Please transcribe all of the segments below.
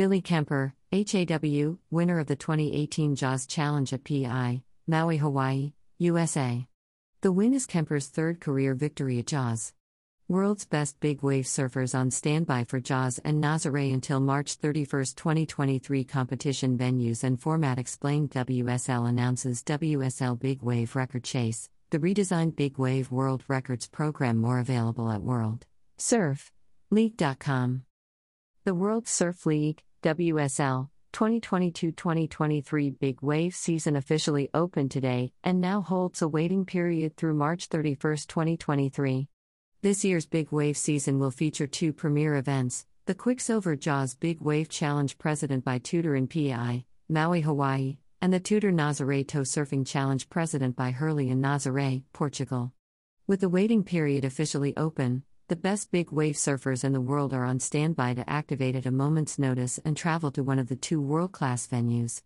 Billy Kemper, HAW, winner of the 2018 Jaws Challenge at Pe'ahi, Maui, Hawaii, USA. The win is Kemper's third career victory at Jaws. World's best big wave surfers on standby for Jaws and Nazare until March 31, 2023. Competition venues and format explained. WSL announces WSL Big Wave Record Chase, the redesigned Big Wave World Records program more available at World Surf League.com. The World Surf League, WSL, 2022 2023 Big Wave season officially opened today and now holds a waiting period through March 31, 2023. This year's Big Wave season will feature two premier events the Quiksilver Jaws Big Wave Challenge President by Tudor in Pe'ahi, Maui, Hawaii, and the Tudor Nazare Tow Surfing Challenge President by Hurley in Nazare, Portugal. With the waiting period officially open, the best big wave surfers in the world are on standby to activate at a moment's notice and travel to one of the two world class venues.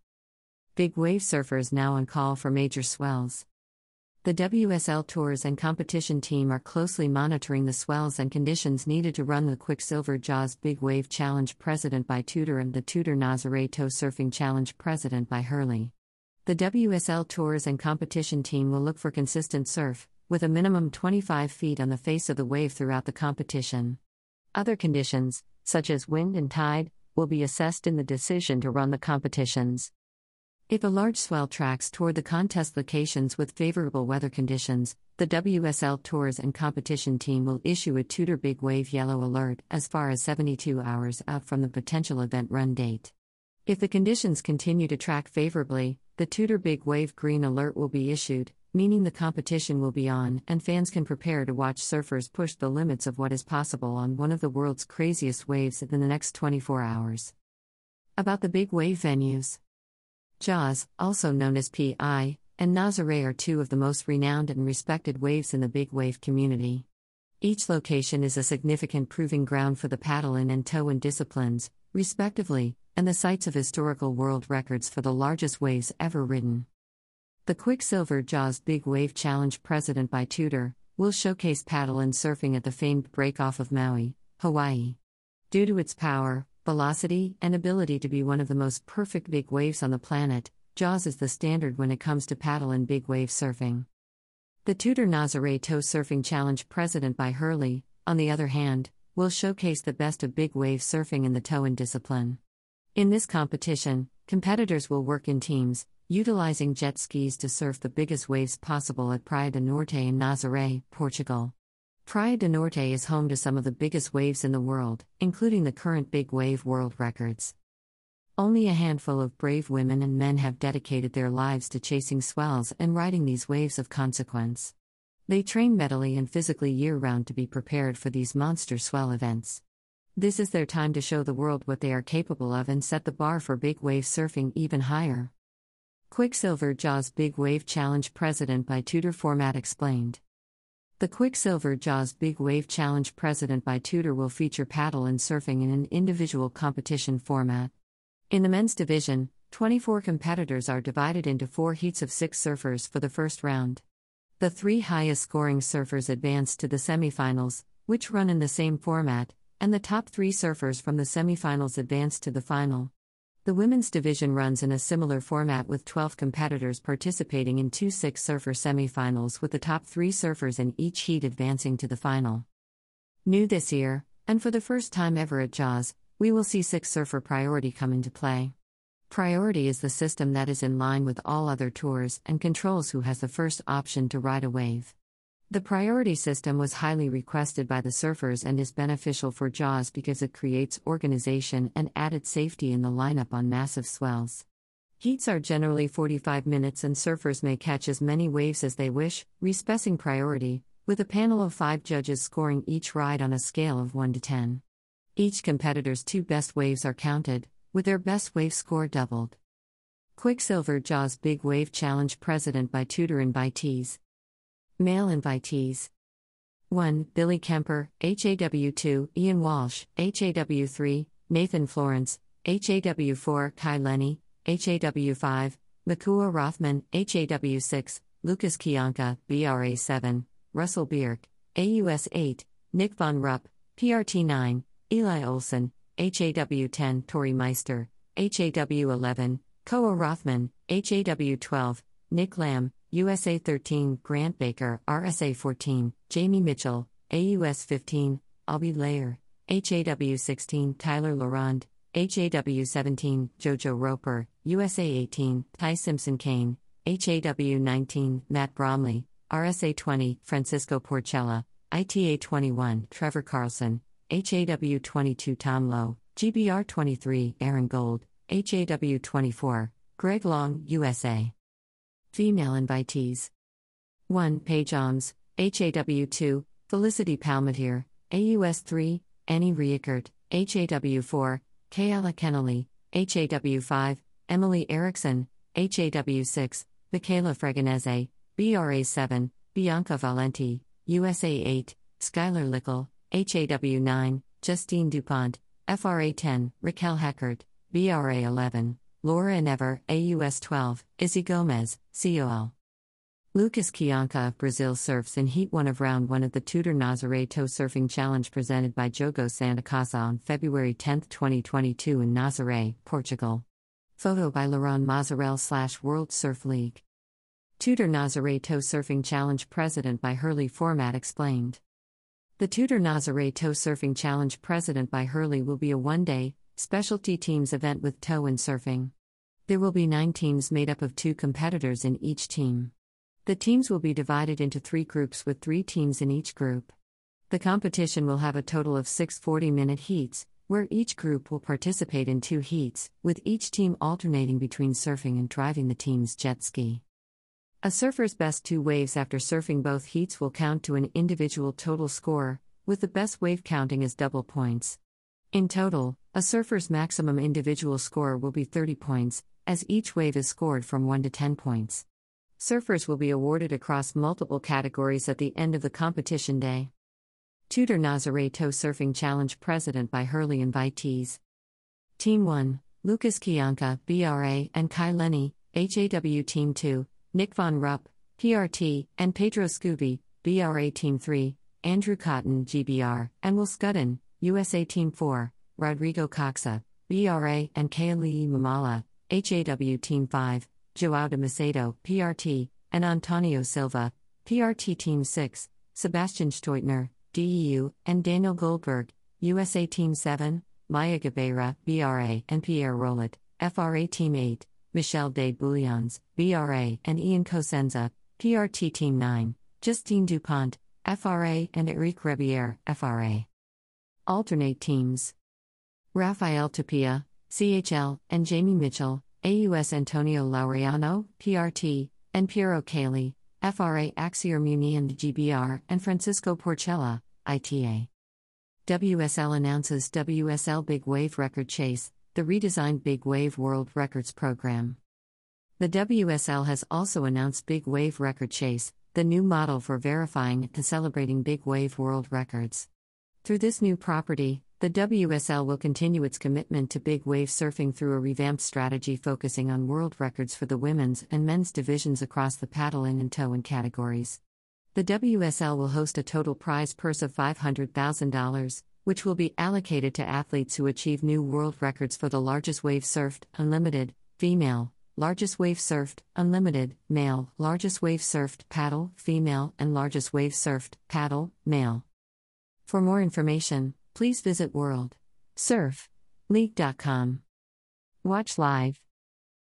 Big wave surfers now on call for major swells. The WSL Tours and competition team are closely monitoring the swells and conditions needed to run the Quiksilver Jaws Big Wave Challenge President by Tudor and the Tudor Nazare Tow Surfing Challenge President by Hurley. The WSL Tours and competition team will look for consistent surf, with a minimum 25 feet on the face of the wave throughout the competition. Other conditions, such as wind and tide, will be assessed in the decision to run the competitions. If a large swell tracks toward the contest locations with favorable weather conditions, the WSL Tours and Competition team will issue a Tudor Big Wave Yellow Alert as far as 72 hours out from the potential event run date. If the conditions continue to track favorably, the Tudor Big Wave Green Alert will be issued, meaning the competition will be on and fans can prepare to watch surfers push the limits of what is possible on one of the world's craziest waves in the next 24 hours. About the big wave venues. Jaws, also known as Pe'ahi, and Nazare are two of the most renowned and respected waves in the big wave community. Each location is a significant proving ground for the paddle in and tow in disciplines, respectively, and the sites of historical world records for the largest waves ever ridden. The Quiksilver Jaws Big Wave Challenge President by Tudor will showcase paddle and surfing at the famed breakoff of Maui, Hawaii. Due to its power, velocity, and ability to be one of the most perfect big waves on the planet, Jaws is the standard when it comes to paddle and big wave surfing. The Tudor Nazare Tow Surfing Challenge President by Hurley, on the other hand, will showcase the best of big wave surfing in the towing discipline. In this competition, competitors will work in teams, utilizing jet skis to surf the biggest waves possible at Praia do Norte in Nazare, Portugal. Praia do Norte is home to some of the biggest waves in the world, including the current big wave world records. Only a handful of brave women and men have dedicated their lives to chasing swells and riding these waves of consequence. They train mentally and physically year round to be prepared for these monster swell events. This is their time to show the world what they are capable of and set the bar for big wave surfing even higher. Quiksilver Jaws Big Wave Challenge President by Tudor Format explained. The Quiksilver Jaws Big Wave Challenge President by Tudor will feature paddle and surfing in an individual competition format. In the men's division, 24 competitors are divided into four heats of six surfers for the first round. The three highest scoring surfers advance to the semifinals, which run in the same format, and the top three surfers from the semifinals advance to the final. The women's division runs in a similar format with 12 competitors participating in two six surfer semifinals, with the top three surfers in each heat advancing to the final. New this year, and for the first time ever at JAWS, we will see six surfer priority come into play. Priority is the system that is in line with all other tours and controls who has the first option to ride a wave. The priority system was highly requested by the surfers and is beneficial for JAWS because it creates organization and added safety in the lineup on massive swells. Heats are generally 45 minutes and surfers may catch as many waves as they wish, respecting priority, with a panel of five judges scoring each ride on a scale of 1 to 10. Each competitor's two best waves are counted, with their best wave score doubled. Quiksilver Jaws Big Wave Challenge President by Tudor Invitees. Male invitees 1. Billy Kemper, HAW2, Ian Walsh, HAW3, Nathan Florence, HAW4, Kai Lenny, HAW5, Makua Rothman, HAW6, Lucas Chianca, BRA7, Russell Bierk, AUS8, Nick Von Rupp, PRT9, Eli Olson, HAW 10, Torrey Meister, HAW 11, Koa Rothman, HAW 12, Nick Lamb, USA 13, Grant Baker, RSA 14, Jamie Mitchell, AUS 15, Albie Layer, HAW 16, Tyler Larronde, HAW 17, Jojo Roper, USA 18, Ty Simpson Kane, HAW 19, Matt Bromley, RSA 20, Francisco Porcella, ITA 21, Trevor Carlson, HAW 22, Tom Lowe, GBR 23, Aaron Gold, HAW 24, Greg Long, USA. Female invitees 1. Paige Alms, HAW 2, Felicity Palmateer, AUS 3, Annie Reickert, HAW 4, Keala Kennelly, HAW 5, Emily Erickson, HAW 6, Michaela Fregonese, BRA 7, Bianca Valenti, USA 8, Skylar Lickle, HAW 9, Justine DuPont, FRA 10, Raquel Heckert, BRA 11, Laura Enever, AUS 12, Izzy Gomez, COL. Lucas Chianca of Brazil surfs in Heat 1 of Round 1 of the Tudor Nazaré Tow Surfing Challenge presented by Jogo Santa Casa on February 10, 2022 in Nazaré, Portugal. Photo by Laurent Masurel slash World Surf League. Tudor Nazaré Tow Surfing Challenge President by Hurley Format explained. The Tudor Nazaré Tow Surfing Challenge President by Hurley will be a one day, specialty teams event with tow and surfing. There will be nine teams made up of two competitors in each team. The teams will be divided into three groups with three teams in each group. The competition will have a total of six 40 minute heats, where each group will participate in two heats, with each team alternating between surfing and driving the team's jet ski. A surfer's best two waves after surfing both heats will count to an individual total score, with the best wave counting as double points. In total, a surfer's maximum individual score will be 30 points, as each wave is scored from 1 to 10 points. Surfers will be awarded across multiple categories at the end of the competition day. Tudor Nazaré Surfing Challenge President by Hurley invitees. Team 1, Lucas Chianca, BRA, and Kai Lenny, HAW Team 2, Nick Von Rupp, PRT, and Pedro Scooby, BRA Team 3, Andrew Cotton, GBR, and Will Skudin, USA Team 4, Rodrigo Coxa, BRA, and Kealii Mamala, HAW Team 5, Joao de Macedo, PRT, and Antonio Silva, PRT Team 6, Sebastian Steudtner, DEU, and Daniel Goldberg, USA Team 7, Maya Gabeira, BRA, and Pierre Rollet, FRA Team 8, Michelle des Bouillons, BRA, and Ian Cosenza, PRT Team 9, Justine DuPont, FRA, and Eric Rebiere, FRA. Alternate teams Rafael Tapia, CHL, and Jamie Mitchell, AUS Antonio Laureano, PRT, and Piero Cayley, FRA Axi Muniain GBR, and Francisco Porcella, ITA. WSL announces WSL Big Wave Record Chase, the redesigned Big Wave World Records program. The WSL has also announced Big Wave Record Chase, the new model for verifying and celebrating Big Wave World Records. Through this new property, the WSL will continue its commitment to big wave surfing through a revamped strategy focusing on world records for the women's and men's divisions across the paddle in and tow in categories. The WSL will host a total prize purse of $500,000, which will be allocated to athletes who achieve new world records for the largest wave surfed, unlimited, female, largest wave surfed, unlimited, male, largest wave surfed, paddle, female, and largest wave surfed, paddle, male. For more information, please visit worldsurfleague.com. Watch live.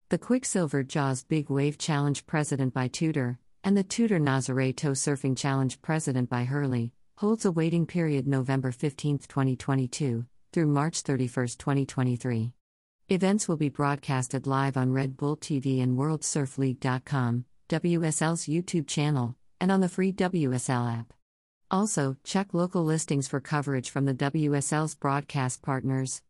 The Quiksilver Jaws Big Wave Challenge President by Tudor, and the Tudor Nazaré Tow Surfing Challenge President by Hurley, holds a waiting period November 15, 2022, through March 31, 2023. Events will be broadcasted live on Red Bull TV and WorldSurfLeague.com, WSL's YouTube channel, and on the free WSL app. Also, check local listings for coverage from the WSL's broadcast partners.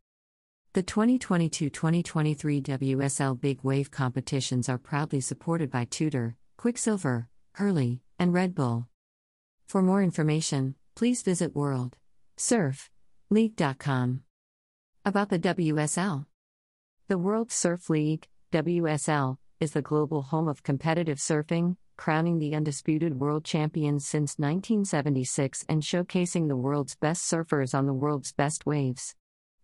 The 2022 2023 WSL Big Wave competitions are proudly supported by Tudor, Quiksilver, Hurley, and Red Bull. For more information, please visit worldsurfleague.com. About the WSL The World Surf League, WSL, is the global home of competitive surfing, crowning the undisputed world champions since 1976 and showcasing the world's best surfers on the world's best waves.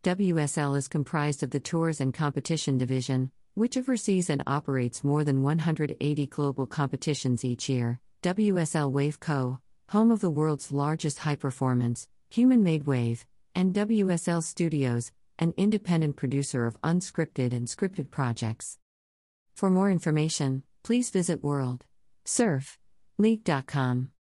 WSL is comprised of the Tours and Competition Division, which oversees and operates more than 180 global competitions each year, WSL Wave Co., home of the world's largest high performance, human made wave, and WSL Studios, an independent producer of unscripted and scripted projects. For more information, please visit World Surf League.com.